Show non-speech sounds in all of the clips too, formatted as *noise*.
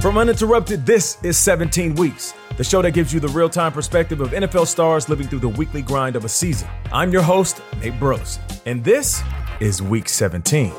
From Uninterrupted, this is 17 Weeks, the show that gives you the real time perspective of NFL stars living through the weekly grind of a season. I'm your host, Nate Burleson, and this is Week 17.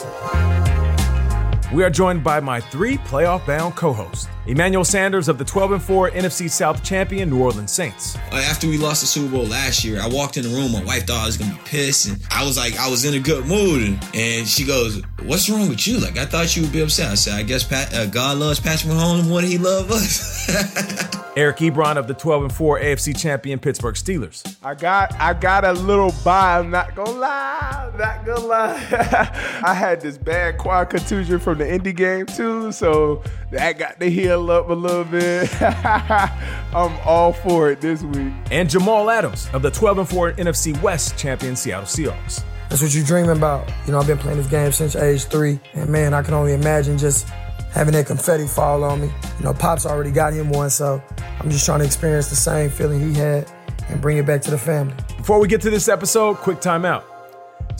We are joined by my three playoff bound co hosts Emmanuel Sanders of the 12 and 4 NFC South champion New Orleans Saints. Uh, after we lost the Super Bowl last year, I walked in the room. My wife thought I was gonna be pissed, and I was like, I was in a good mood. And, and she goes, "What's wrong with you? Like, I thought you would be upset." I said, "I guess Pat, uh, God loves Patrick Mahomes more than He loves us." *laughs* Eric Ebron of the 12 and 4 AFC champion Pittsburgh Steelers. I got I got a little bye. I'm not gonna lie. I'm not gonna lie. *laughs* I had this bad quad contusion from the Indy game too, so that got to heal up a little bit. *laughs* I'm all for it this week. And Jamal Adams of the 12 and 4 NFC West champion Seattle Seahawks. That's what you're dreaming about. You know, I've been playing this game since age three, and man, I can only imagine just having that confetti fall on me. You know, Pop's already got him one, so I'm just trying to experience the same feeling he had and bring it back to the family. Before we get to this episode, quick timeout.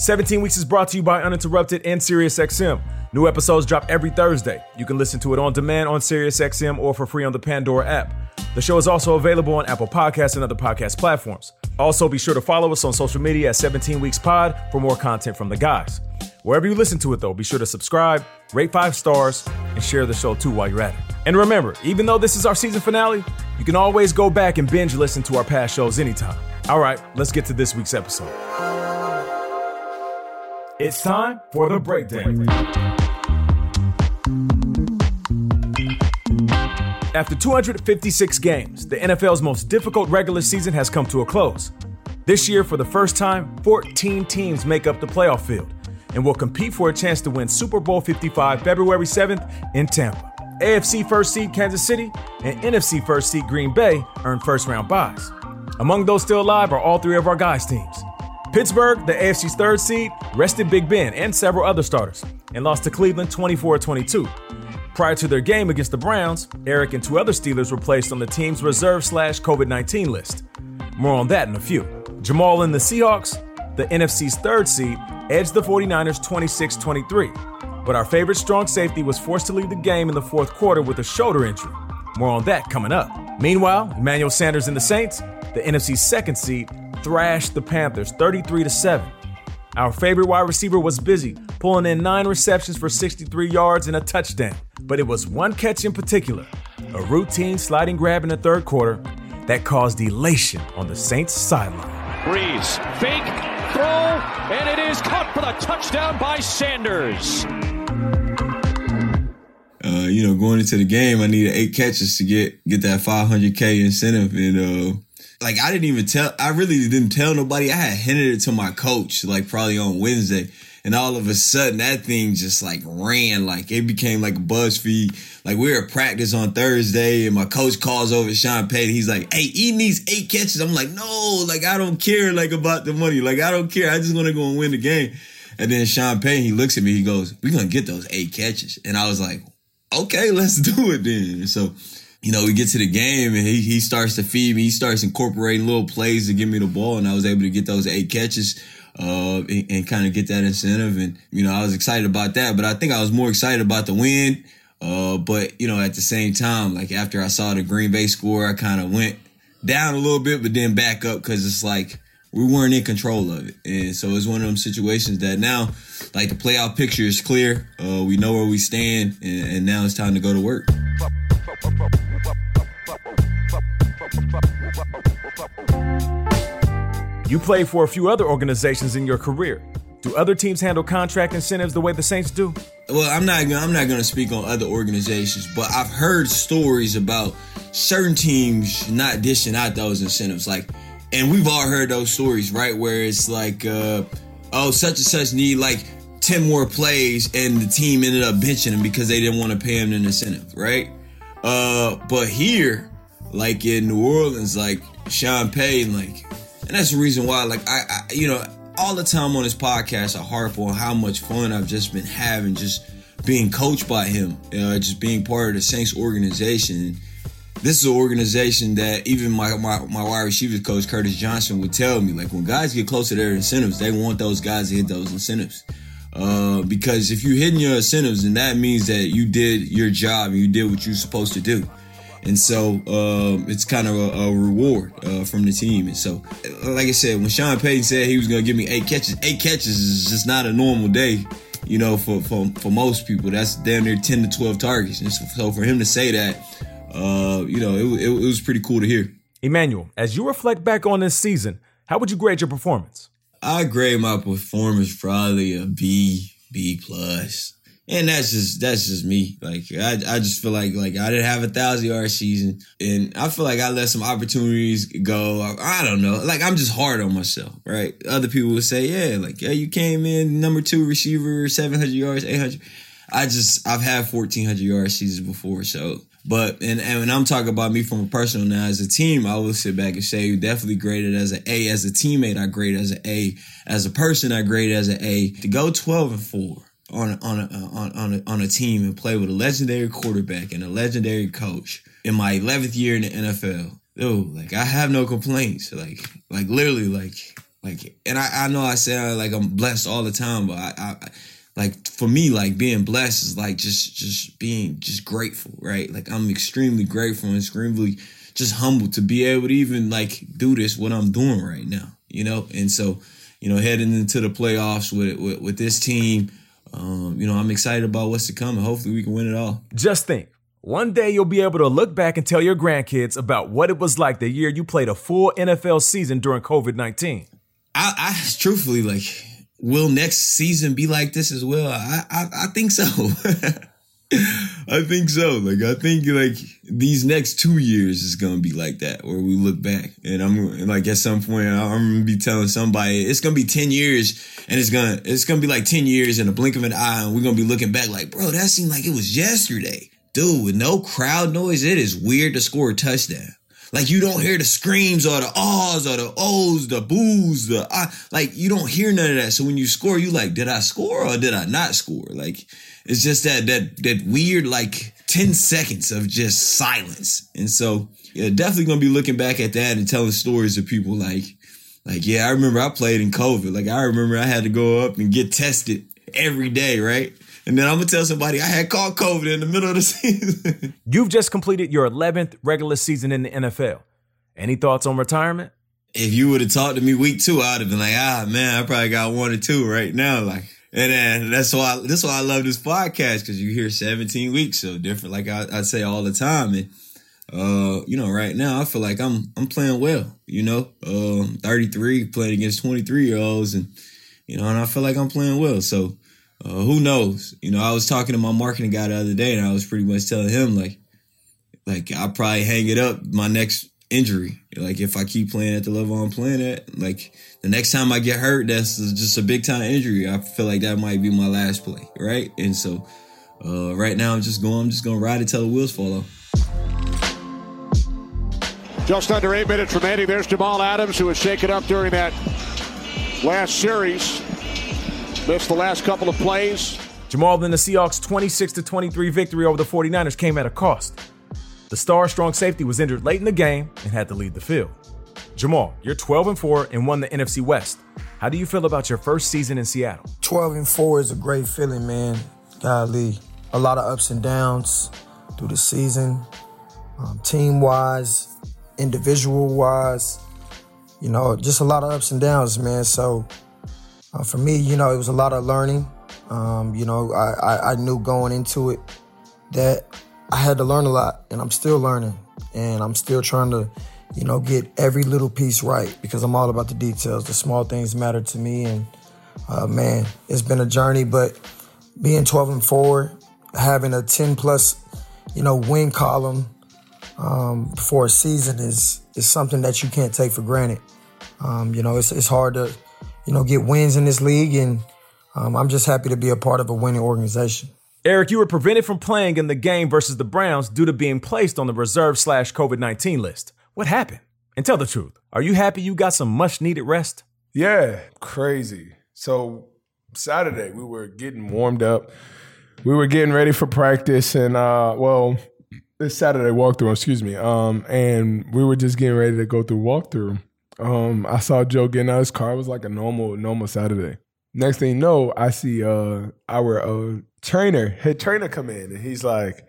17 Weeks is brought to you by Uninterrupted and SiriusXM. New episodes drop every Thursday. You can listen to it on demand on SiriusXM or for free on the Pandora app. The show is also available on Apple Podcasts and other podcast platforms. Also, be sure to follow us on social media at 17 Weeks Pod for more content from the guys. Wherever you listen to it, though, be sure to subscribe, rate five stars, and share the show too while you're at it. And remember, even though this is our season finale, you can always go back and binge listen to our past shows anytime. All right, let's get to this week's episode. It's time for the breakdown. After 256 games, the NFL's most difficult regular season has come to a close. This year, for the first time, 14 teams make up the playoff field and will compete for a chance to win Super Bowl 55 February 7th in Tampa. AFC first seed Kansas City and NFC first seed Green Bay earn first round byes. Among those still alive are all three of our guys' teams. Pittsburgh, the AFC's third seed, rested Big Ben and several other starters and lost to Cleveland 24 22. Prior to their game against the Browns, Eric and two other Steelers were placed on the team's reserve slash COVID 19 list. More on that in a few. Jamal and the Seahawks, the NFC's third seed, edged the 49ers 26 23. But our favorite strong safety was forced to leave the game in the fourth quarter with a shoulder injury. More on that coming up. Meanwhile, Emmanuel Sanders and the Saints, the NFC's second seed, thrashed the Panthers 33 to 7. Our favorite wide receiver was busy, pulling in nine receptions for 63 yards and a touchdown. But it was one catch in particular, a routine sliding grab in the third quarter, that caused elation on the Saints sideline. Brees, fake, throw, and it is caught for the touchdown by Sanders. Uh, you know, going into the game, I needed eight catches to get get that 500k incentive, and uh, like I didn't even tell. I really didn't tell nobody. I had hinted it to my coach, like probably on Wednesday, and all of a sudden that thing just like ran, like it became like a BuzzFeed. Like we were at practice on Thursday, and my coach calls over Sean Payton. He's like, "Hey, he needs eight catches." I'm like, "No, like I don't care like about the money. Like I don't care. I just want to go and win the game." And then Sean Payton, he looks at me, he goes, "We're gonna get those eight catches," and I was like okay, let's *laughs* do it then. So, you know, we get to the game and he, he starts to feed me. He starts incorporating little plays to give me the ball. And I was able to get those eight catches, uh, and, and kind of get that incentive. And, you know, I was excited about that, but I think I was more excited about the win. Uh, but, you know, at the same time, like after I saw the Green Bay score, I kind of went down a little bit, but then back up because it's like, we weren't in control of it. And so it's one of them situations that now, like the playoff picture is clear. Uh, we know where we stand, and, and now it's time to go to work. You played for a few other organizations in your career. Do other teams handle contract incentives the way the Saints do? Well, I'm not. I'm not going to speak on other organizations, but I've heard stories about certain teams not dishing out those incentives. Like and we've all heard those stories, right? Where it's like, uh, oh, such and such need like 10 more plays, and the team ended up benching him because they didn't want to pay him an incentive, right? Uh, but here, like in New Orleans, like Sean Payton, like, and that's the reason why, like, I, I you know, all the time on this podcast, I harp on how much fun I've just been having, just being coached by him, uh, just being part of the Saints organization this is an organization that even my, my, my wide receivers coach Curtis Johnson would tell me like when guys get close to their incentives, they want those guys to hit those incentives. Uh, because if you're hitting your incentives, then that means that you did your job and you did what you're supposed to do. And so um, it's kind of a, a reward uh, from the team. And so, like I said, when Sean Payton said he was going to give me eight catches, eight catches is just not a normal day, you know, for, for, for most people. That's damn near 10 to 12 targets. And so, so for him to say that, uh, you know, it, it, it was pretty cool to hear. Emmanuel, as you reflect back on this season, how would you grade your performance? I grade my performance probably a B, B plus and that's just that's just me. Like I, I just feel like like I didn't have a thousand yard season, and I feel like I let some opportunities go. I, I, don't know. Like I'm just hard on myself, right? Other people would say, yeah, like yeah, you came in number two receiver, seven hundred yards, eight hundred. I just I've had fourteen hundred yard seasons before, so. But and, and when I'm talking about me from a personal now as a team, I will sit back and say you definitely graded as an A. As a teammate, I grade as an A. As a person, I grade as an A. To go 12 and 4 on on a, on on a, on a team and play with a legendary quarterback and a legendary coach in my 11th year in the NFL. Dude, like I have no complaints. Like like literally like like and I, I know I say like I'm blessed all the time, but I, I like for me like being blessed is like just just being just grateful, right? Like I'm extremely grateful and extremely just humbled to be able to even like do this what I'm doing right now, you know? And so, you know, heading into the playoffs with with, with this team um, you know, I'm excited about what's to come and hopefully we can win it all. Just think. One day you'll be able to look back and tell your grandkids about what it was like the year you played a full NFL season during COVID 19. I, I truthfully like, will next season be like this as well? I, I, I think so. *laughs* I think so. Like I think like these next two years is gonna be like that, where we look back and I'm like at some point I'm gonna be telling somebody it's gonna be ten years and it's gonna it's gonna be like ten years in a blink of an eye and we're gonna be looking back like, bro, that seemed like it was yesterday, dude. With no crowd noise, it is weird to score a touchdown. Like you don't hear the screams or the ahs or the ohs, the boos, the uh, like you don't hear none of that. So when you score, you like, did I score or did I not score? Like it's just that that that weird like 10 seconds of just silence. And so yeah, definitely gonna be looking back at that and telling stories of people like like, yeah, I remember I played in COVID. Like I remember I had to go up and get tested every day, right? And then I'm gonna tell somebody I had caught COVID in the middle of the *laughs* season. You've just completed your 11th regular season in the NFL. Any thoughts on retirement? If you would have talked to me week two, I'd have been like, ah, man, I probably got one or two right now. Like, and then that's why that's why I love this podcast because you hear 17 weeks so different. Like I, I say all the time, and uh, you know, right now I feel like I'm I'm playing well. You know, um, 33 playing against 23 year olds, and you know, and I feel like I'm playing well. So uh, who knows? You know, I was talking to my marketing guy the other day, and I was pretty much telling him like, like I'll probably hang it up my next injury. Like if I keep playing at the level I'm playing at, like the next time I get hurt, that's just a big time injury. I feel like that might be my last play, right? And so uh, right now I'm just going, I'm just gonna ride it till the wheels fall off. Just under eight minutes remaining. There's Jamal Adams, who was shaken up during that last series. Missed the last couple of plays. Jamal in the Seahawks' 26 23 victory over the 49ers came at a cost. The star strong safety was injured late in the game and had to leave the field. Jamal, you're 12 and 4 and won the NFC West. How do you feel about your first season in Seattle? 12 and 4 is a great feeling, man. Golly, a lot of ups and downs through the season, um, team wise, individual wise. You know, just a lot of ups and downs, man. So uh, for me, you know, it was a lot of learning. Um, you know, I, I, I knew going into it that I had to learn a lot, and I'm still learning, and I'm still trying to, you know, get every little piece right because I'm all about the details. The small things matter to me, and uh, man, it's been a journey. But being 12 and four, having a 10 plus, you know, win column um, for a season is is something that you can't take for granted. Um, you know, it's it's hard to, you know, get wins in this league, and um, I'm just happy to be a part of a winning organization. Eric, you were prevented from playing in the game versus the Browns due to being placed on the reserve slash COVID 19 list. What happened? And tell the truth. Are you happy you got some much needed rest? Yeah, crazy. So, Saturday, we were getting warmed up. We were getting ready for practice, and, uh, well, this Saturday walkthrough, excuse me. Um, and we were just getting ready to go through walkthrough. Um, I saw Joe getting out of his car. It was like a normal, normal Saturday. Next thing you know, I see uh our uh trainer, head trainer come in and he's like,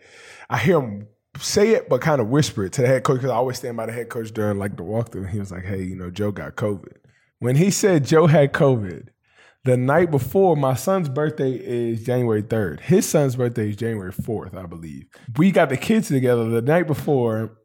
I hear him say it, but kind of whisper it to the head coach because I always stand by the head coach during like the walkthrough. And he was like, Hey, you know, Joe got COVID. When he said Joe had COVID, the night before, my son's birthday is January 3rd. His son's birthday is January 4th, I believe. We got the kids together the night before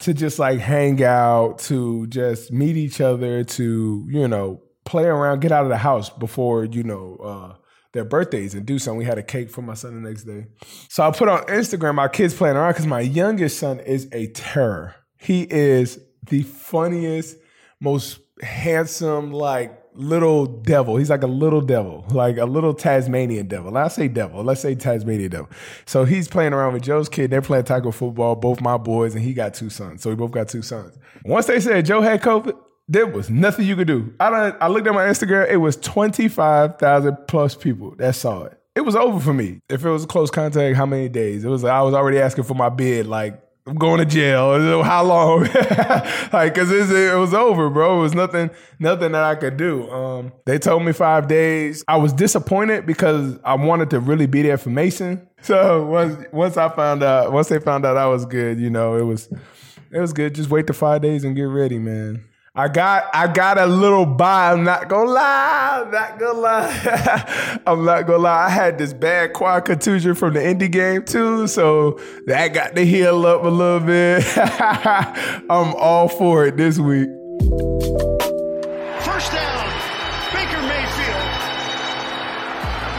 to just like hang out, to just meet each other, to, you know, play around, get out of the house before, you know, uh, their birthdays and do something. We had a cake for my son the next day. So I put on Instagram my kids playing around because my youngest son is a terror. He is the funniest, most handsome, like little devil. He's like a little devil, like a little Tasmanian devil. I say devil. Let's say Tasmanian devil. So he's playing around with Joe's kid. They're playing tackle football, both my boys, and he got two sons. So we both got two sons. Once they said Joe had COVID, there was nothing you could do. I don't, I looked at my Instagram. It was twenty five thousand plus people that saw it. It was over for me. If it was close contact, how many days? It was. I was already asking for my bid. Like I'm going to jail. How long? *laughs* like, cause it was over, bro. It was nothing, nothing that I could do. Um, they told me five days. I was disappointed because I wanted to really be there for Mason. *laughs* So once, once I found out, once they found out I was good, you know, it was, it was good. Just wait the five days and get ready, man. I got I got a little bye. I'm not gonna lie. I'm not gonna lie. *laughs* I'm not gonna lie. I had this bad quad contusion from the Indy game too, so that got to heal up a little bit. *laughs* I'm all for it this week. First down, Baker Mayfield.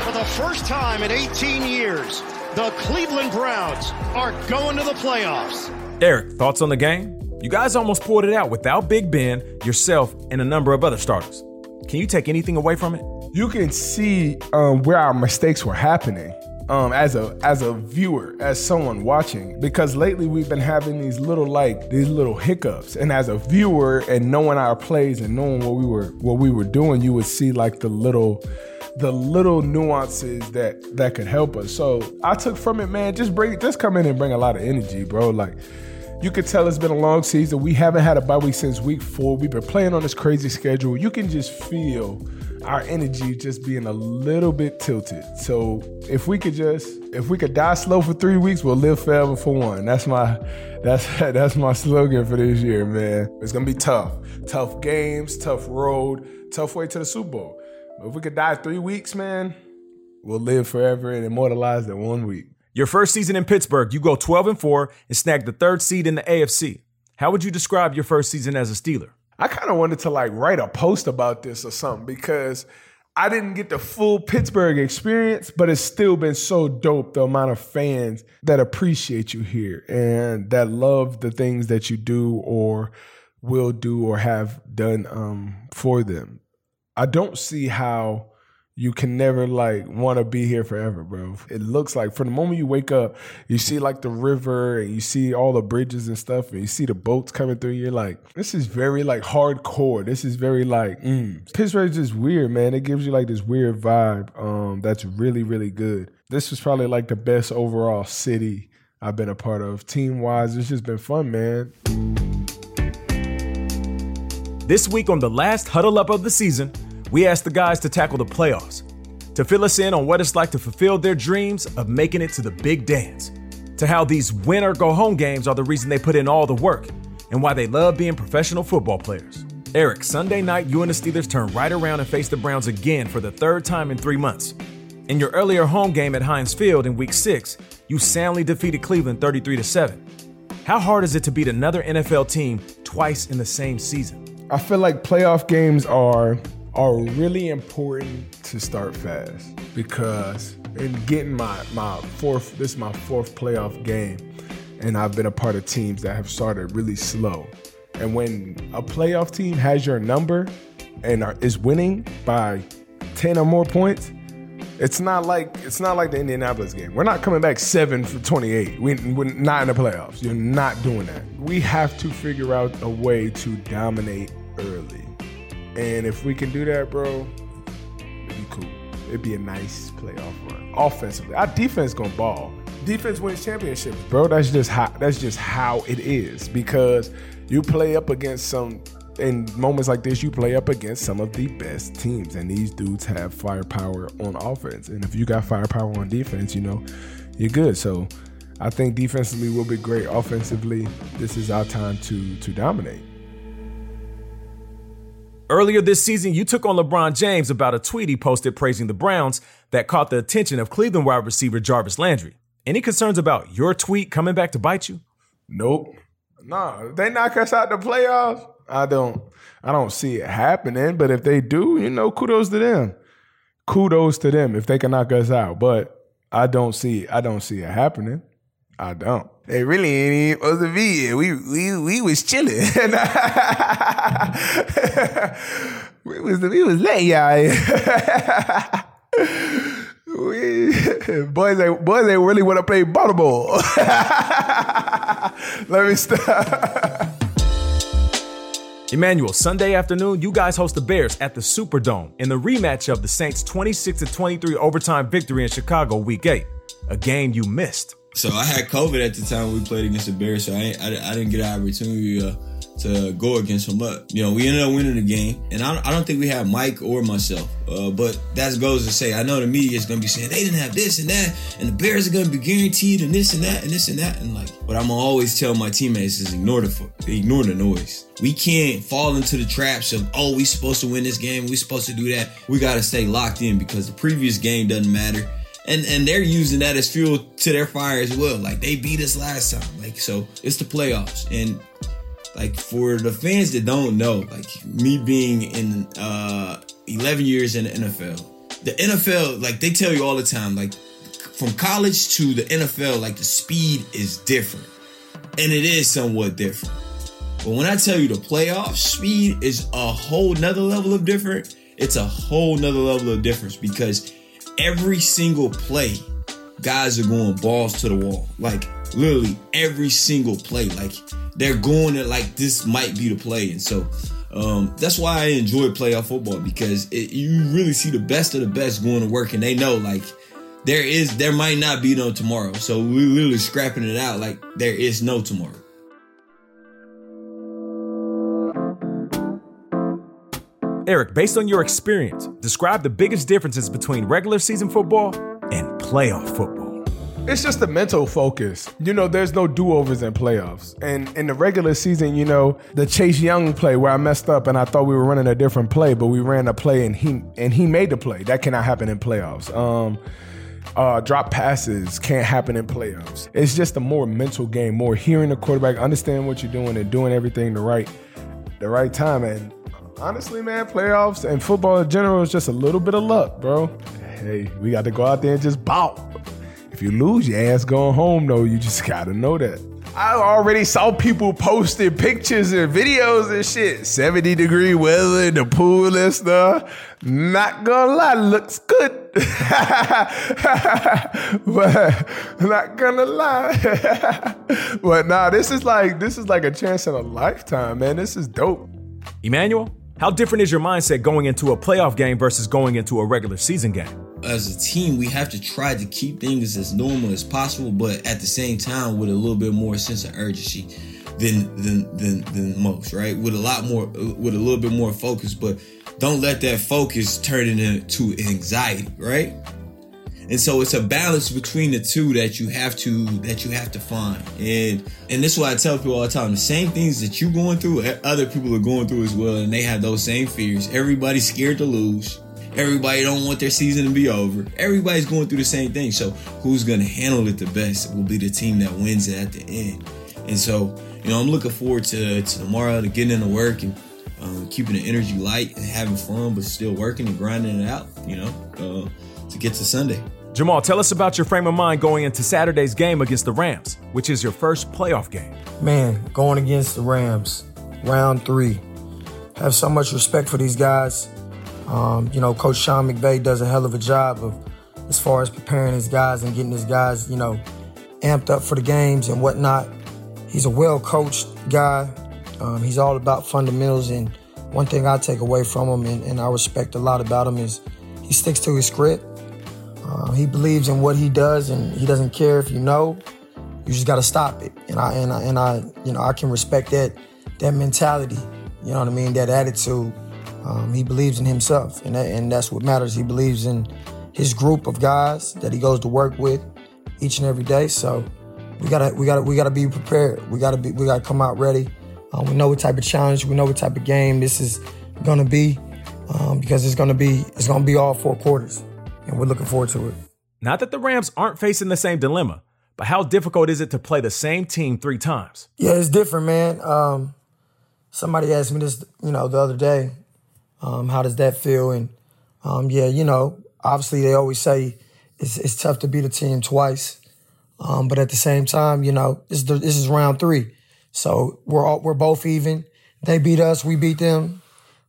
For the first time in 18 years, the Cleveland Browns are going to the playoffs. Eric, thoughts on the game? You guys almost pulled it out without Big Ben, yourself, and a number of other starters. Can you take anything away from it? You can see um, where our mistakes were happening. Um, as a as a viewer, as someone watching, because lately we've been having these little like these little hiccups, and as a viewer and knowing our plays and knowing what we were what we were doing, you would see like the little the little nuances that that could help us. So I took from it, man, just bring just come in and bring a lot of energy, bro. Like you can tell it's been a long season. We haven't had a bye week since week four. We've been playing on this crazy schedule. You can just feel our energy just being a little bit tilted. So if we could just if we could die slow for three weeks, we'll live forever for one. That's my that's *laughs* that's my slogan for this year, man. It's gonna be tough. Tough games, tough road, tough way to the Super Bowl. But if we could die three weeks, man, we'll live forever and immortalize that one week. Your first season in Pittsburgh, you go 12 and 4 and snag the third seed in the AFC. How would you describe your first season as a Steeler? I kind of wanted to like write a post about this or something because I didn't get the full Pittsburgh experience, but it's still been so dope the amount of fans that appreciate you here and that love the things that you do or will do or have done um, for them. I don't see how you can never like want to be here forever, bro. It looks like from the moment you wake up, you see like the river and you see all the bridges and stuff, and you see the boats coming through. You're like, this is very like hardcore. This is very like, mm. is just weird, man. It gives you like this weird vibe. Um, that's really really good. This was probably like the best overall city I've been a part of. Team wise, it's just been fun, man. This week on the last huddle up of the season we asked the guys to tackle the playoffs, to fill us in on what it's like to fulfill their dreams of making it to the big dance, to how these win or go home games are the reason they put in all the work, and why they love being professional football players. Eric, Sunday night, you and the Steelers turn right around and face the Browns again for the third time in three months. In your earlier home game at Heinz Field in week six, you soundly defeated Cleveland 33 7. How hard is it to beat another NFL team twice in the same season? I feel like playoff games are are really important to start fast because in getting my my fourth this is my fourth playoff game and I've been a part of teams that have started really slow. And when a playoff team has your number and are, is winning by 10 or more points, it's not like it's not like the Indianapolis game. We're not coming back seven for 28. We, we're not in the playoffs. You're not doing that. We have to figure out a way to dominate early. And if we can do that, bro, it'd be cool. It'd be a nice playoff run. Offensively, our defense gonna ball. Defense wins championships, bro. That's just how that's just how it is. Because you play up against some in moments like this, you play up against some of the best teams, and these dudes have firepower on offense. And if you got firepower on defense, you know, you're good. So I think defensively we'll be great. Offensively, this is our time to to dominate. Earlier this season, you took on LeBron James about a tweet he posted praising the Browns that caught the attention of Cleveland wide receiver Jarvis Landry. Any concerns about your tweet coming back to bite you? Nope. Nah, they knock us out the playoffs, I don't I don't see it happening. But if they do, you know, kudos to them. Kudos to them if they can knock us out. But I don't see I don't see it happening. I don't. They really ain't even supposed to be here. We we we was chilling. *laughs* we was we was late, y'all. *laughs* we, boys, they boys, they really want to play Baltimore. *laughs* Let me stop. Emmanuel, Sunday afternoon, you guys host the Bears at the Superdome in the rematch of the Saints' 26 23 overtime victory in Chicago Week 8, a game you missed. So I had COVID at the time we played against the Bears, so I I, I didn't get an opportunity uh, to go against them. But you know, we ended up winning the game, and I I don't think we had Mike or myself. Uh, but that goes to say, I know the media is to be saying they didn't have this and that, and the Bears are to be guaranteed and this and that and this and that, and like. But I'm gonna always tell my teammates is ignore the ignore the noise. We can't fall into the traps of oh we supposed to win this game, we supposed to do that. We got to stay locked in because the previous game doesn't matter and and they're using that as fuel to their fire as well. Like they beat us last time, like so it's the playoffs, and like for the fans that don't know, like me being in uh 11 years in the NFL, the NFL like they tell you all the time, like from college to the NFL, like the speed is different, and it is somewhat different. But when I tell you the playoff speed is a whole nother level of different. It's a whole nother level of difference because every single play, guys are going balls to the wall. Like literally every single play. Like they're going it like this might be the play. And so um, that's why I enjoy playoff football because it, you really see the best of the best going to work, and they know like there is there might not be no tomorrow. So we're literally scrapping it out like there is no tomorrow. Eric, based on your experience, describe the biggest differences between regular season football and playoff football. It's just the mental focus. You know, there's no do overs in playoffs. And in the regular season, you know, the Chase Young play where I messed up and I thought we were running a different play, but we ran a play and he and he made the play. That cannot happen in playoffs. Um, uh, drop passes can't happen in playoffs. It's just a more mental game, more hearing the quarterback, understand what you're doing, and doing everything the right, the right time. And honestly, man, playoffs and football in general is just a little bit of luck, bro. Hey, we got to go out there and just bout. If you lose, your ass going home, though. You just *laughs* got to know that. I already saw people posting pictures and videos and shit. 70 degree weather in the pool and stuff. Not gonna lie, looks good. *laughs* but not gonna lie. *laughs* but nah, this is like this is like a chance in a lifetime, man. This is dope. Emmanuel, how different is your mindset going into a playoff game versus going into a regular season game? As a team, we have to try to keep things as normal as possible, but at the same time, with a little bit more sense of urgency than than than, than most, right? With a lot more, with a little bit more focus, but don't let that focus turn into anxiety, right? And so it's a balance between the two that you have to that you have to find. And and this is why I tell people all the time: the same things that you're going through, other people are going through as well, and they have those same fears. Everybody's scared to lose. Everybody don't want their season to be over. Everybody's going through the same thing. So who's gonna handle it the best will be the team that wins it at the end. And so, you know, I'm looking forward to, to tomorrow to getting into work and um, keeping the energy light and having fun, but still working and grinding it out, you know, uh, to get to Sunday. Jamal, tell us about your frame of mind going into Saturday's game against the Rams, which is your first playoff game. Man, going against the Rams, round three. Have so much respect for these guys. Um, you know, Coach Sean McVay does a hell of a job of as far as preparing his guys and getting his guys, you know, amped up for the games and whatnot. He's a well coached guy. Um, he's all about fundamentals. And one thing I take away from him and, and I respect a lot about him is he sticks to his script. Uh, he believes in what he does, and he doesn't care if you know. You just got to stop it. And I and I and I, you know, I can respect that that mentality. You know what I mean? That attitude. Um, he believes in himself, and that, and that's what matters. He believes in his group of guys that he goes to work with each and every day. So we gotta we gotta we gotta be prepared. We gotta be we gotta come out ready. Um, we know what type of challenge, we know what type of game this is gonna be, um, because it's gonna be it's gonna be all four quarters, and we're looking forward to it. Not that the Rams aren't facing the same dilemma, but how difficult is it to play the same team three times? Yeah, it's different, man. Um, somebody asked me this, you know, the other day. Um, how does that feel? And um, yeah, you know, obviously they always say it's, it's tough to beat a team twice, um, but at the same time, you know, this is, this is round three, so we're all, we're both even. They beat us, we beat them.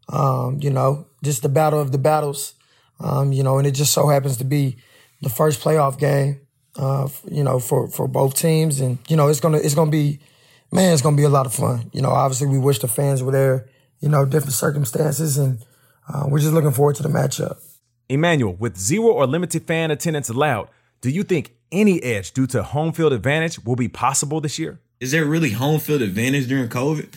Um, you know, just the battle of the battles. Um, you know, and it just so happens to be the first playoff game. Uh, you know, for for both teams, and you know, it's gonna it's gonna be, man, it's gonna be a lot of fun. You know, obviously we wish the fans were there. You know, different circumstances, and uh, we're just looking forward to the matchup. Emmanuel, with zero or limited fan attendance allowed, do you think any edge due to home field advantage will be possible this year? Is there really home field advantage during COVID?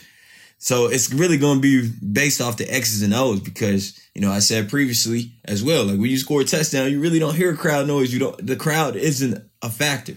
So it's really going to be based off the X's and O's because, you know, I said previously as well, like when you score a touchdown, you really don't hear crowd noise. You don't, the crowd isn't a factor.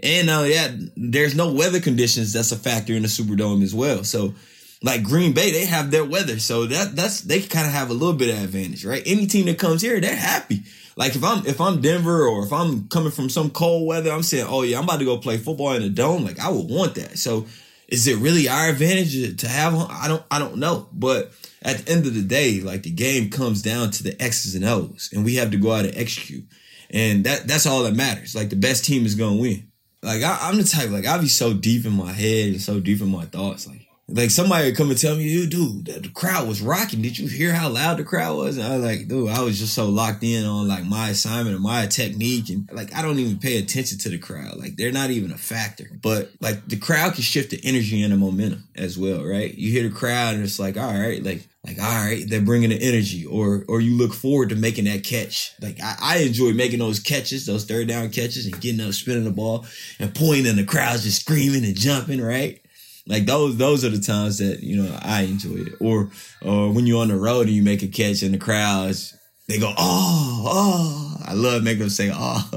And now, yeah, there's no weather conditions that's a factor in the Superdome as well. So like Green Bay, they have their weather. So that, that's, they kind of have a little bit of advantage, right? Any team that comes here, they're happy. Like if I'm, if I'm Denver or if I'm coming from some cold weather, I'm saying, oh yeah, I'm about to go play football in a dome. Like I would want that. So, is it really our advantage to have? I don't, I don't know. But at the end of the day, like the game comes down to the X's and O's, and we have to go out and execute, and that that's all that matters. Like the best team is gonna win. Like I, am the type, like I'll be so deep in my head and so deep in my thoughts, like like somebody would come and tell me, "You dude, the crowd was rocking. Did you hear how loud the crowd was?" And I was like, "Dude, I was just so locked in on like my assignment and my technique, and like I don't even pay attention to the crowd. Like they're not even a factor. But like the crowd can shift the energy and the momentum as well, right? You hear the crowd, and it's like, all right, like like all right, they're bringing the energy, or or you look forward to making that catch. Like I, I enjoy making those catches, those third down catches, and getting up, spinning the ball, and pointing, and the crowd's just screaming and jumping, right? Like those, those are the times that you know I enjoy it. Or, or when you're on the road and you make a catch and the crowds, they go, oh, oh. I love making them say, oh.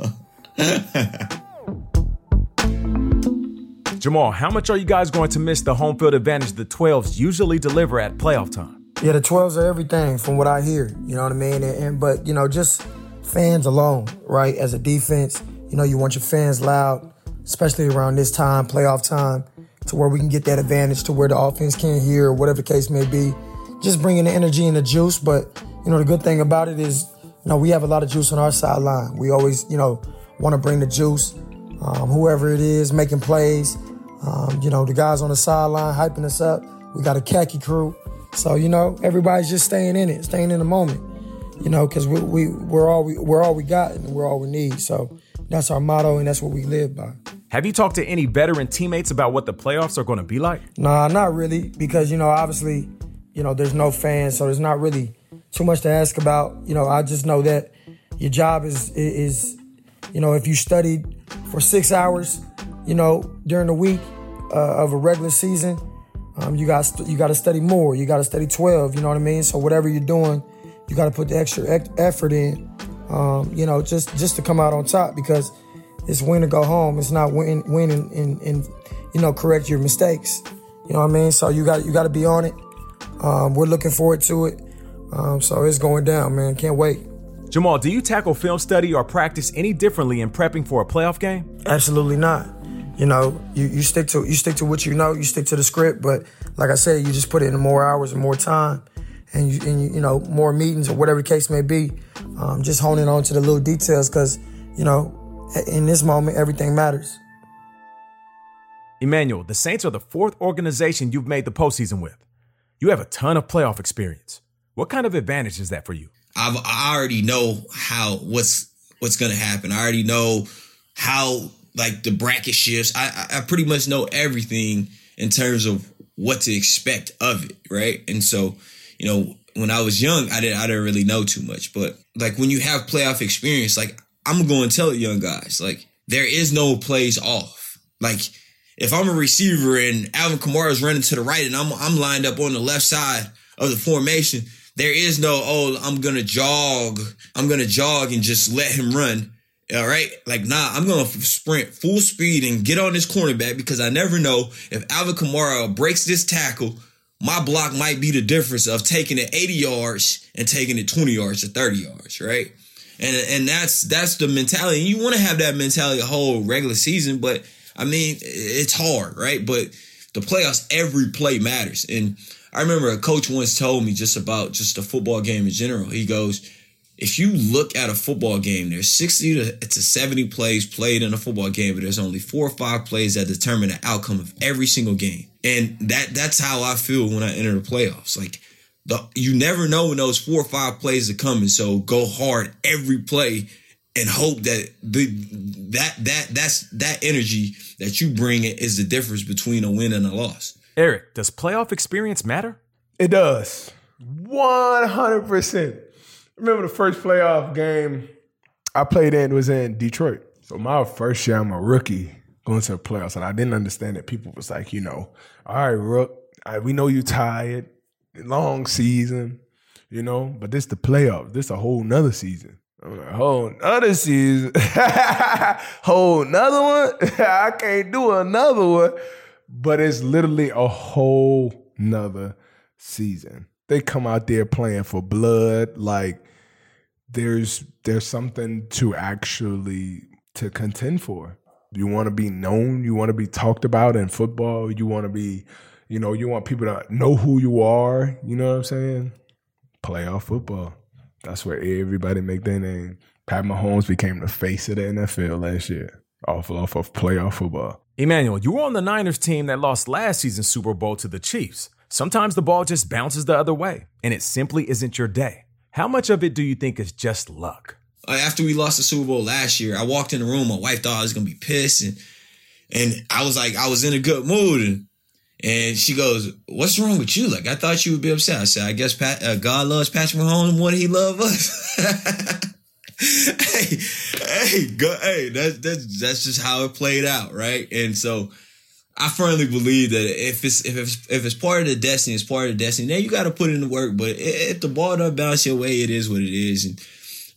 *laughs* Jamal, how much are you guys going to miss the home field advantage the 12s usually deliver at playoff time? Yeah, the 12s are everything from what I hear. You know what I mean? And, and but you know, just fans alone, right? As a defense, you know, you want your fans loud, especially around this time, playoff time to where we can get that advantage to where the offense can't hear or whatever the case may be. Just bringing the energy and the juice. But, you know, the good thing about it is, you know, we have a lot of juice on our sideline. We always, you know, want to bring the juice. Um, whoever it is making plays, um, you know, the guys on the sideline hyping us up. We got a khaki crew. So, you know, everybody's just staying in it, staying in the moment, you know, because we, we, we're, all we, we're all we got and we're all we need. So that's our motto and that's what we live by. Have you talked to any veteran teammates about what the playoffs are going to be like? Nah, not really, because you know, obviously, you know, there's no fans, so there's not really too much to ask about. You know, I just know that your job is is, you know, if you studied for six hours, you know, during the week uh, of a regular season, um, you got you got to study more. You got to study twelve. You know what I mean? So whatever you're doing, you got to put the extra effort in. Um, you know, just just to come out on top because it's win to go home. It's not win win and, and, and you know correct your mistakes. You know what I mean? So you got you got to be on it. Um, we're looking forward to it. Um, so it's going down, man. Can't wait. Jamal, do you tackle film study or practice any differently in prepping for a playoff game? Absolutely not. You know, you, you stick to you stick to what you know. You stick to the script, but like I said, you just put it in more hours and more time, and you, and you, you know more meetings or whatever the case may be. Um, just honing on to the little details because you know in this moment, everything matters. Emmanuel, the Saints are the fourth organization you've made the postseason with. You have a ton of playoff experience. What kind of advantage is that for you? I've, I already know how what's what's going to happen. I already know how like the bracket shifts. I, I pretty much know everything in terms of what to expect of it, right? And so, you know, when I was young, I didn't I didn't really know too much, but like when you have playoff experience, like I'm going to tell young guys, like, there is no plays off. Like, if I'm a receiver and Alvin Kamara is running to the right and I'm I'm lined up on the left side of the formation, there is no oh I'm gonna jog, I'm gonna jog and just let him run. All right, like nah, I'm gonna sprint full speed and get on this cornerback because I never know if Alvin Kamara breaks this tackle. My block might be the difference of taking it 80 yards and taking it 20 yards or 30 yards, right? And and that's that's the mentality. You want to have that mentality whole regular season, but I mean, it's hard, right? But the playoffs, every play matters. And I remember a coach once told me just about just a football game in general. He goes, if you look at a football game, there's 60 to, to 70 plays played in a football game, but there's only four or five plays that determine the outcome of every single game. And that that's how I feel when I enter the playoffs. Like the you never know when those four or five plays are coming. So go hard every play and hope that the that that that's that energy that you bring is the difference between a win and a loss. Eric, does playoff experience matter? It does. 100%. Remember the first playoff game I played in was in Detroit. So my first year, I'm a rookie going to the playoffs, and I didn't understand that people was like, you know, all right, Rook, we know you tired, long season, you know, but this the playoffs. This a whole nother season. I'm like, whole other season, *laughs* whole another one. *laughs* I can't do another one, but it's literally a whole nother season. They come out there playing for blood, like there's there's something to actually to contend for. You want to be known. You want to be talked about in football. You want to be, you know, you want people to know who you are. You know what I'm saying? Playoff football. That's where everybody make their name. Pat Mahomes became the face of the NFL last year off, off of playoff football. Emmanuel, you were on the Niners team that lost last season's Super Bowl to the Chiefs. Sometimes the ball just bounces the other way, and it simply isn't your day. How much of it do you think is just luck? After we lost the Super Bowl last year, I walked in the room. My wife thought I was gonna be pissed, and and I was like, I was in a good mood, and and she goes, "What's wrong with you? Like, I thought you would be upset." I said, "I guess Pat, uh, God loves Patrick Mahomes more than He loves us." *laughs* hey, hey, go, hey, that's that's that's just how it played out, right? And so, I firmly believe that if it's if it's if it's part of the destiny, it's part of the destiny. Then you got to put in the work. But if the ball don't bounce your way, it is what it is. And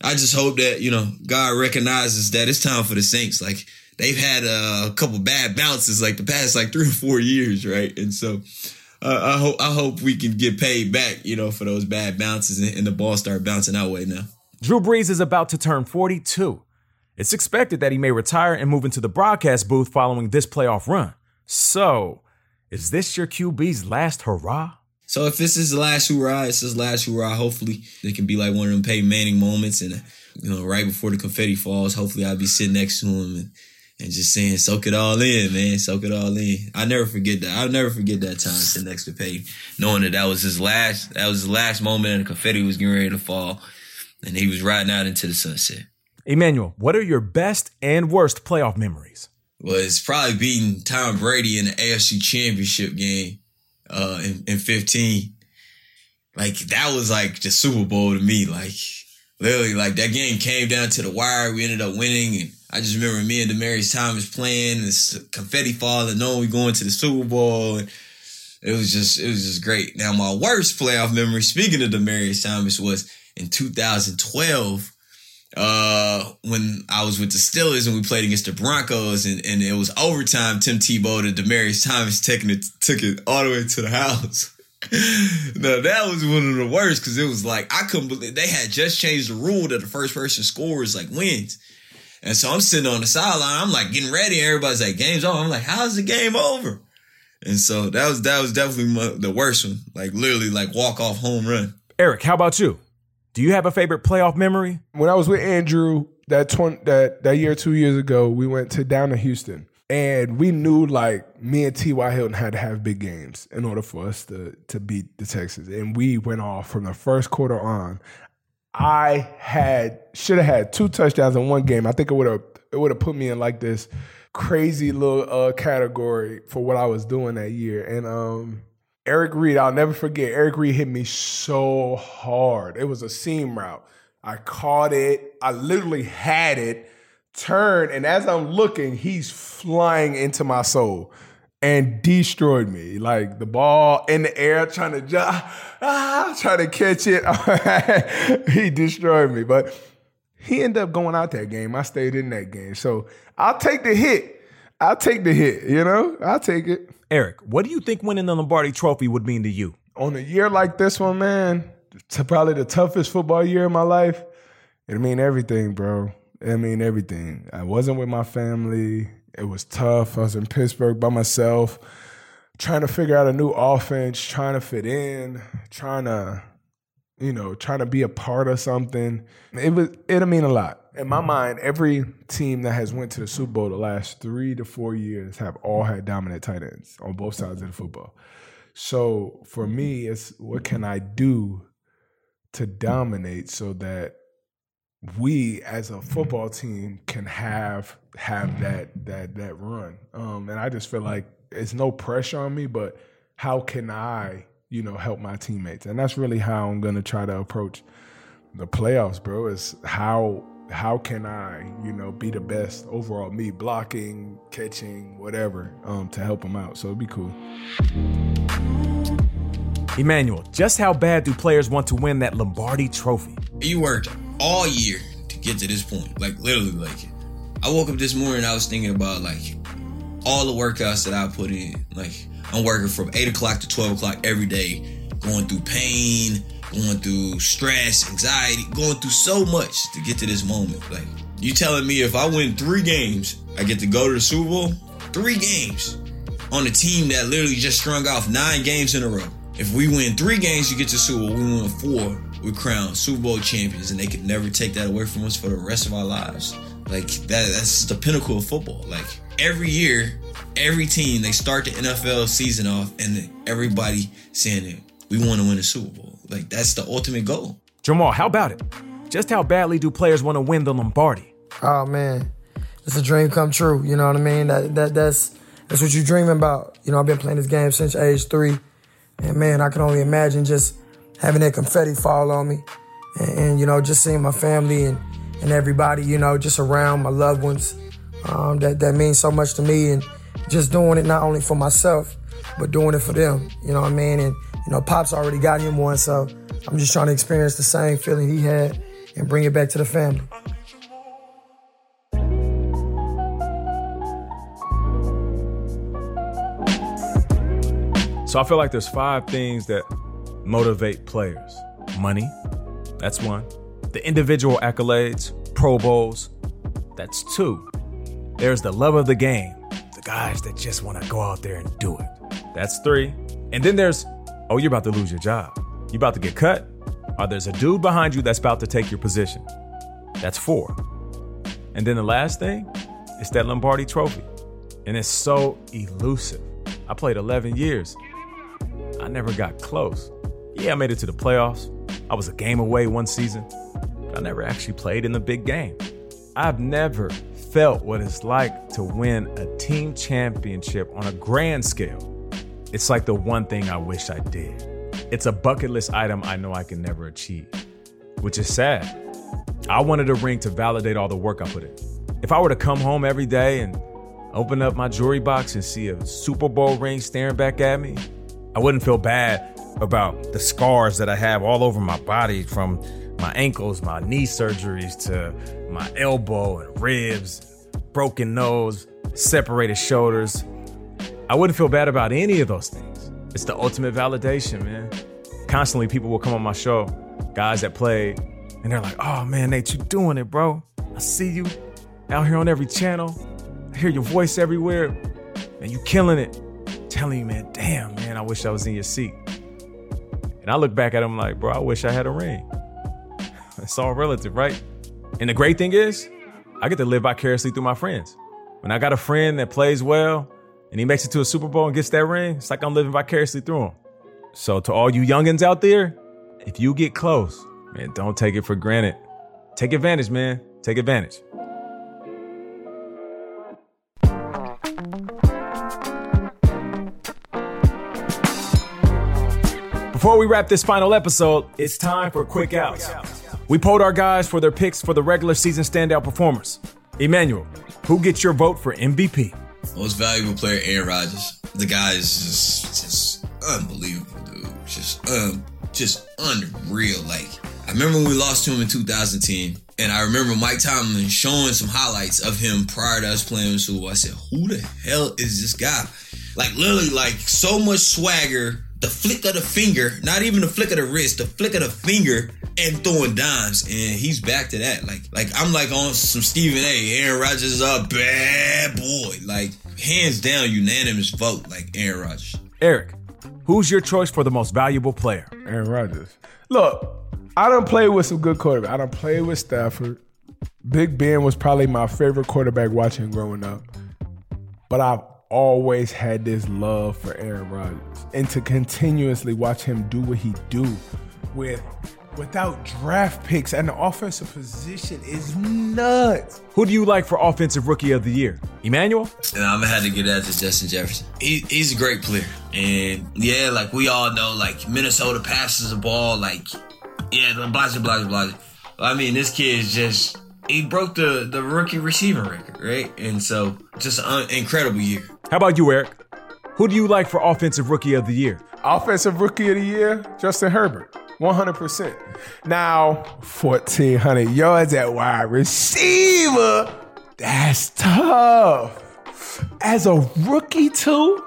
I just hope that you know God recognizes that it's time for the Saints. Like they've had a couple bad bounces like the past like three or four years, right? And so uh, I hope I hope we can get paid back, you know, for those bad bounces and, and the ball start bouncing our way now. Drew Brees is about to turn 42. It's expected that he may retire and move into the broadcast booth following this playoff run. So, is this your QB's last hurrah? So if this is the last hurrah, it's his last hurrah. Hopefully, it can be like one of them Peyton Manning moments, and you know, right before the confetti falls, hopefully I'll be sitting next to him and and just saying, soak it all in, man. Soak it all in. I never forget that. I'll never forget that time sitting next to Peyton, knowing that that was his last, that was his last moment and the confetti was getting ready to fall and he was riding out into the sunset. Emmanuel, what are your best and worst playoff memories? Well, it's probably beating Tom Brady in the AFC championship game, uh, in, in 15. Like that was like the Super Bowl to me. Like literally, like that game came down to the wire. We ended up winning and I just remember me and Demaryius Thomas playing, this confetti falling, knowing we going to the Super Bowl. And it was just, it was just great. Now, my worst playoff memory, speaking of Demaryius Thomas, was in 2012 uh, when I was with the Steelers and we played against the Broncos and, and it was overtime. Tim Tebow to Demaryius Thomas taking it, took it all the way to the *laughs* house. now that was one of the worst because it was like I couldn't believe they had just changed the rule that the first person scores like wins. And so I'm sitting on the sideline. I'm like getting ready. And everybody's like, game's over. I'm like, how's the game over? And so that was, that was definitely my, the worst one. Like literally like walk off home run. Eric, how about you? Do you have a favorite playoff memory? When I was with Andrew that tw- that that year, two years ago, we went to down to Houston, and we knew like me and T.Y. Hilton had to have big games in order for us to to beat the Texans, and we went off from the first quarter on. I had should have had two touchdowns in one game. I think it would have it would have put me in like this crazy little uh, category for what I was doing that year. And um, Eric Reid, I'll never forget. Eric Reid hit me so hard. It was a seam route. I caught it. I literally had it, turned, and as I'm looking, he's flying into my soul. and destroyed me. Like the ball in the air, trying to *laughs* ah, trying to catch it. *laughs* he destroyed me. But he ended up going out that game. I stayed in that game. So I'll take the hit. I'll take the hit, you know? I'll take it. Eric, what do you think winning the Lombardi trophy would mean to you? On a year like this one, man, to probably the toughest football year of my life, it mean everything, bro. It mean everything. I wasn't with my family. It was tough. I was in Pittsburgh by myself, trying to figure out a new offense, trying to fit in, trying to, you know, trying to be a part of something. It was it'll mean a lot. In my mind, every team that has went to the Super Bowl the last three to four years have all had dominant tight ends on both sides of the football. So for me, it's what can I do to dominate so that we as a football team can have have that that that run. Um, and I just feel like it's no pressure on me, but how can I, you know, help my teammates? And that's really how I'm gonna try to approach the playoffs, bro. Is how how can I, you know, be the best overall? Me blocking, catching, whatever, um, to help them out. So it'd be cool. Emmanuel, just how bad do players want to win that Lombardi trophy? You worked all year to get to this point. Like literally, like I woke up this morning, I was thinking about like all the workouts that I put in. Like I'm working from eight o'clock to twelve o'clock every day, going through pain, going through stress, anxiety, going through so much to get to this moment. Like you telling me if I win three games, I get to go to the Super Bowl? Three games on a team that literally just strung off nine games in a row. If we win three games, you get to Super Bowl. We win four, we crown Super Bowl champions, and they could never take that away from us for the rest of our lives. Like that, that's the pinnacle of football. Like every year, every team they start the NFL season off, and everybody saying that we want to win a Super Bowl. Like that's the ultimate goal. Jamal, how about it? Just how badly do players want to win the Lombardi? Oh man, it's a dream come true. You know what I mean? That that that's that's what you're dreaming about. You know, I've been playing this game since age three. And man, I can only imagine just having that confetti fall on me and, and you know, just seeing my family and, and everybody, you know, just around my loved ones. Um, that, that means so much to me and just doing it not only for myself, but doing it for them. You know what I mean? And, you know, Pop's already got him one, so I'm just trying to experience the same feeling he had and bring it back to the family. So I feel like there's five things that motivate players. Money, that's one. The individual accolades, Pro Bowls, that's two. There's the love of the game, the guys that just want to go out there and do it. That's three. And then there's, oh, you're about to lose your job. You're about to get cut, or there's a dude behind you that's about to take your position. That's four. And then the last thing is that Lombardi trophy. And it's so elusive. I played 11 years. I never got close. Yeah, I made it to the playoffs. I was a game away one season, but I never actually played in the big game. I've never felt what it's like to win a team championship on a grand scale. It's like the one thing I wish I did. It's a bucket list item I know I can never achieve, which is sad. I wanted a ring to validate all the work I put in. If I were to come home every day and open up my jewelry box and see a Super Bowl ring staring back at me, I wouldn't feel bad about the scars that I have all over my body from my ankles, my knee surgeries to my elbow and ribs, broken nose, separated shoulders. I wouldn't feel bad about any of those things. It's the ultimate validation, man. Constantly, people will come on my show, guys that play, and they're like, oh man, Nate, you doing it, bro. I see you out here on every channel. I hear your voice everywhere, and you killing it telling you, man, damn, man, I wish I was in your seat. And I look back at him like, bro, I wish I had a ring. *laughs* It's all relative, right? And the great thing is, I get to live vicariously through my friends. When I got a friend that plays well and he makes it to a Super Bowl and gets that ring, it's like I'm living vicariously through him. So to all you youngins out there, if you get close, man, don't take it for granted. Take advantage, man. Take advantage. Before we wrap this final episode, it's time for quick outs. We polled our guys for their picks for the regular season standout performers. Emmanuel, who gets your vote for MVP? Most valuable player, Aaron Rodgers. the guy is just just unbelievable, dude. Just um, just unreal. Like I remember when we lost to him in 2010. And I remember Mike Tomlin showing some highlights of him prior to us playing Super. I said, "Who the hell is this guy?" Like literally, like so much swagger. The flick of the finger, not even the flick of the wrist, the flick of the finger, and throwing dimes, and he's back to that. Like, like I'm like on some Stephen A. Aaron Rodgers is a bad boy. Like hands down, unanimous vote. Like Aaron Rodgers. Eric, who's your choice for the most valuable player? Aaron Rodgers. Look, I don't play with some good quarterbacks. I don't play with Stafford. Big Ben was probably my favorite quarterback watching growing up. But I've always had this love for Aaron Rodgers. And to continuously watch him do what he do with without draft picks and the offensive position is nuts. Who do you like for offensive rookie of the year? Emmanuel? And I'm gonna have to give that to Justin Jefferson. He, he's a great player. And yeah, like we all know, like Minnesota passes the ball like yeah, blah blah blah blah. I mean, this kid is just he broke the the rookie receiving record, right? And so just an incredible year. How about you, Eric? Who do you like for offensive rookie of the year? Offensive rookie of the year, Justin Herbert. 100%. Now, 1,400 yards at wide receiver. That's tough. As a rookie, too,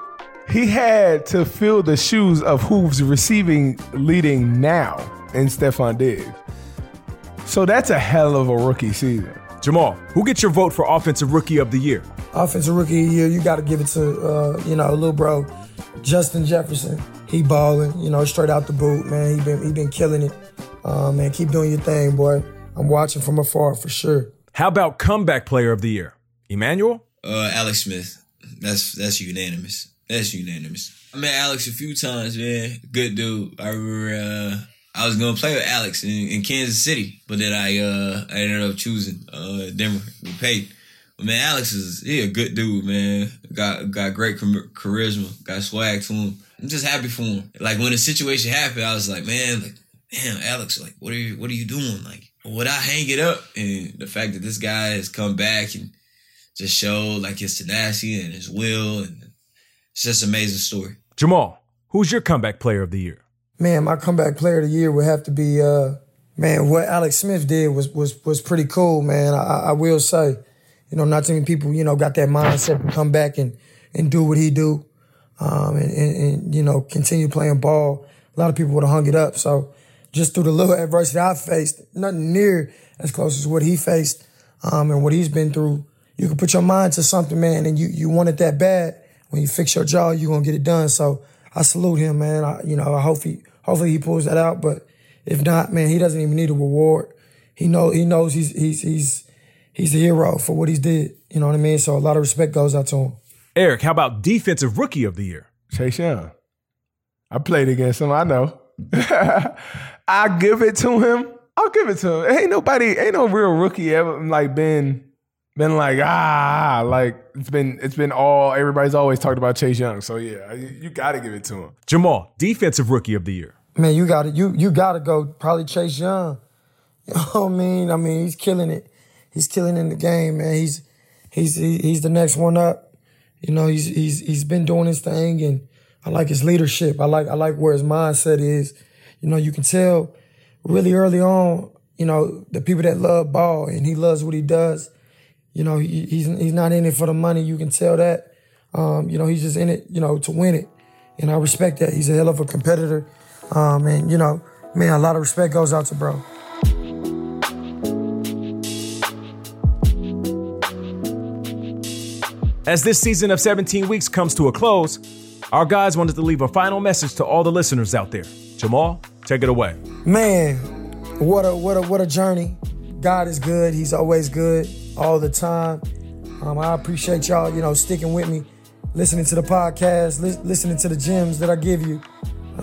he had to fill the shoes of who's receiving leading now in Stefon Diggs. So that's a hell of a rookie season. Jamal, who gets your vote for offensive rookie of the year? Offensive rookie of the year, you got to give it to uh, you know little bro Justin Jefferson. He balling, you know, straight out the boot, man. He been he been killing it. Uh, man, keep doing your thing, boy. I'm watching from afar for sure. How about comeback player of the year? Emmanuel? Uh, Alex Smith. That's that's unanimous. That's unanimous. I met Alex a few times, man. Good dude. I remember uh, I was gonna play with Alex in, in Kansas City, but then I uh, I ended up choosing uh, Denver. We paid. But man, Alex is he a good dude, man. Got got great charisma, got swag to him. I'm just happy for him. Like when the situation happened, I was like, man, like, damn, Alex, like, what are you, what are you doing? Like, would I hang it up? And the fact that this guy has come back and just showed like his tenacity and his will, and it's just an amazing story. Jamal, who's your comeback player of the year? Man, my comeback player of the year would have to be, uh, man, what Alex Smith did was was was pretty cool, man. I, I will say, you know, not too many people, you know, got that mindset to come back and and do what he do um, and, and, and, you know, continue playing ball. A lot of people would have hung it up. So just through the little adversity I faced, nothing near as close as what he faced um, and what he's been through. You can put your mind to something, man, and you, you want it that bad. When you fix your jaw, you're going to get it done. So I salute him, man. I, you know, I hope he, hopefully he pulls that out. But if not, man, he doesn't even need a reward. He know he knows he's he's he's he's a hero for what he's did. You know what I mean? So a lot of respect goes out to him. Eric, how about defensive rookie of the year? Chase Young. I played against him. I know. *laughs* I give it to him. I'll give it to him. Ain't nobody, ain't no real rookie ever like been been like ah like it's been it's been all everybody's always talked about Chase Young. So yeah, you, you got to give it to him. Jamal, defensive rookie of the year. Man, you got to you you got to go probably Chase Young. *laughs* You know what I mean? I mean, he's killing it. He's killing in the game, man. He's he's he's the next one up. You know, he's he's he's been doing his thing, and I like his leadership. I like I like where his mindset is. You know, you can tell really early on. You know, the people that love ball, and he loves what he does. You know, he, he's he's not in it for the money. You can tell that. Um, you know, he's just in it. You know, to win it, and I respect that. He's a hell of a competitor. Um, and you know, man, a lot of respect goes out to bro. As this season of 17 weeks comes to a close, our guys wanted to leave a final message to all the listeners out there. Jamal, take it away. Man, what a what a what a journey. God is good. He's always good all the time. Um, I appreciate y'all, you know, sticking with me, listening to the podcast, li- listening to the gems that I give you,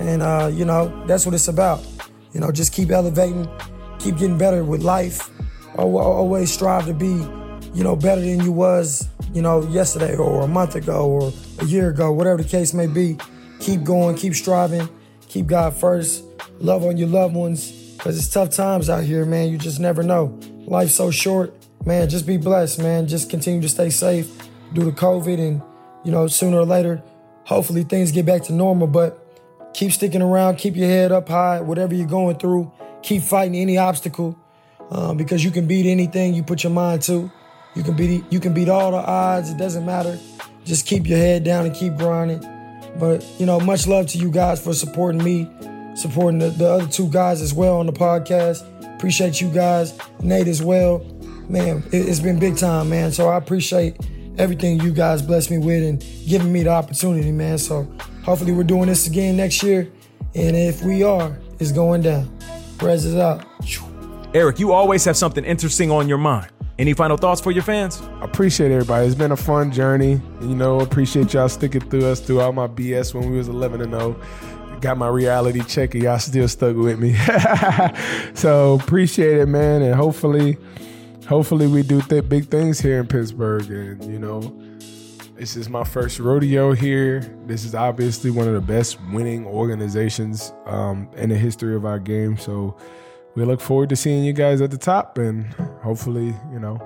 and uh, you know that's what it's about. You know, just keep elevating, keep getting better with life. Always strive to be, you know, better than you was you know, yesterday or a month ago or a year ago, whatever the case may be. Keep going, keep striving, keep God first. Love on your loved ones because it's tough times out here, man. You just never know. Life's so short. Man, just be blessed, man. Just continue to stay safe due to COVID and, you know, sooner or later, hopefully things get back to normal. But keep sticking around, keep your head up high, whatever you're going through, keep fighting any obstacle uh, because you can beat anything you put your mind to. You can beat you can beat all the odds. It doesn't matter. Just keep your head down and keep grinding. But you know, much love to you guys for supporting me, supporting the, the other two guys as well on the podcast. Appreciate you guys, Nate as well. Man, it, it's been big time, man. So I appreciate everything you guys blessed me with and giving me the opportunity, man. So hopefully we're doing this again next year. And if we are, it's going down. Prez is out. Eric, you always have something interesting on your mind. Any final thoughts for your fans? I appreciate everybody. It's been a fun journey. You know, appreciate y'all sticking through us through all my BS when we was 11 and 0. Got my reality check and y'all still stuck with me. *laughs* so appreciate it, man. And hopefully, hopefully we do th- big things here in Pittsburgh. And you know, this is my first rodeo here. This is obviously one of the best winning organizations um, in the history of our game. So we look forward to seeing you guys at the top and hopefully, you know,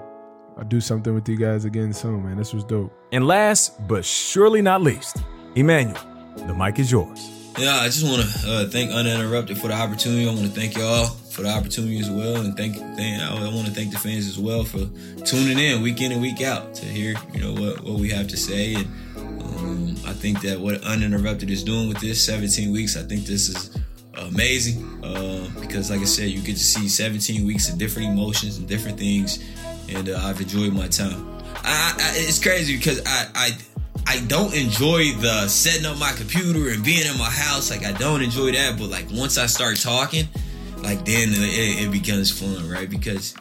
I'll do something with you guys again soon, man. This was dope. And last but surely not least, Emmanuel, the mic is yours. Yeah, I just want to uh, thank Uninterrupted for the opportunity. I want to thank y'all for the opportunity as well, and thank, thank I want to thank the fans as well for tuning in week in and week out to hear you know what what we have to say. And um, I think that what Uninterrupted is doing with this 17 weeks, I think this is amazing uh, because, like I said, you get to see 17 weeks of different emotions and different things, and uh, I've enjoyed my time. I, I, it's crazy because I, I I don't enjoy the setting up my computer and being in my house. Like I don't enjoy that, but like once I start talking, like then it, it becomes fun, right? Because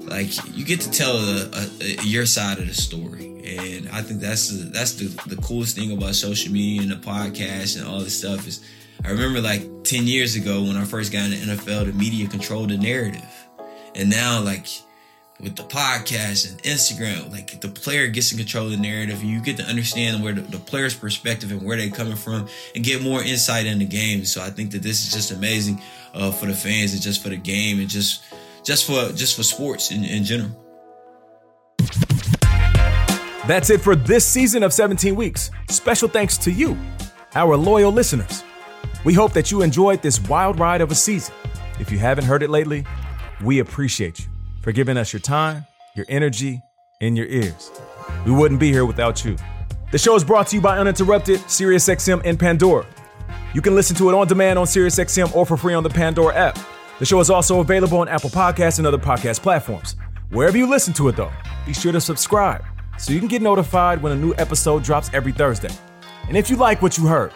like you get to tell a, a, a, your side of the story, and I think that's the, that's the, the coolest thing about social media and the podcast and all this stuff is I remember like 10 years ago when I first got in the NFL, the media controlled the narrative. And now, like, with the podcast and Instagram, like the player gets in control of the narrative and you get to understand where the, the, player's perspective and where they're coming from and get more insight in the game. So I think that this is just amazing uh, for the fans and just for the game and just just for just for sports in, in general. That's it for this season of 17 weeks. Special thanks to you, our loyal listeners. We hope that you enjoyed this wild ride of a season. If you haven't heard it lately, we appreciate you for giving us your time, your energy, and your ears. We wouldn't be here without you. The show is brought to you by Uninterrupted, SiriusXM, and Pandora. You can listen to it on demand on SiriusXM or for free on the Pandora app. The show is also available on Apple Podcasts and other podcast platforms. Wherever you listen to it, though, be sure to subscribe so you can get notified when a new episode drops every Thursday. And if you like what you heard,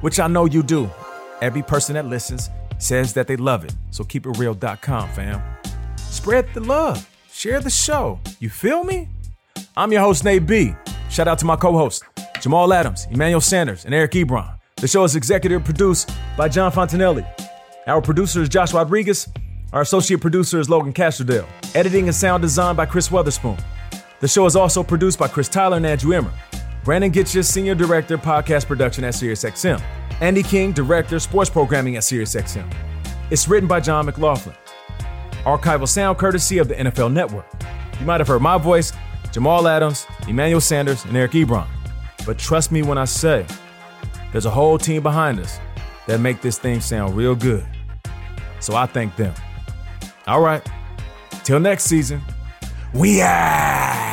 which I know you do, Every person that listens says that they love it. So keepitreal.com, fam. Spread the love. Share the show. You feel me? I'm your host, Nate B. Shout out to my co-hosts, Jamal Adams, Emmanuel Sanders, and Eric Ebron. The show is executive produced by John Fontanelli. Our producer is Josh Rodriguez. Our associate producer is Logan Castrodale. Editing and sound design by Chris Weatherspoon. The show is also produced by Chris Tyler and Andrew Emmer. Brandon Gitches, Senior Director, Podcast Production at SiriusXM. Andy King, Director, Sports Programming at SiriusXM. It's written by John McLaughlin. Archival sound courtesy of the NFL Network. You might have heard my voice, Jamal Adams, Emmanuel Sanders, and Eric Ebron. But trust me when I say, there's a whole team behind us that make this thing sound real good. So I thank them. All right, till next season, we out.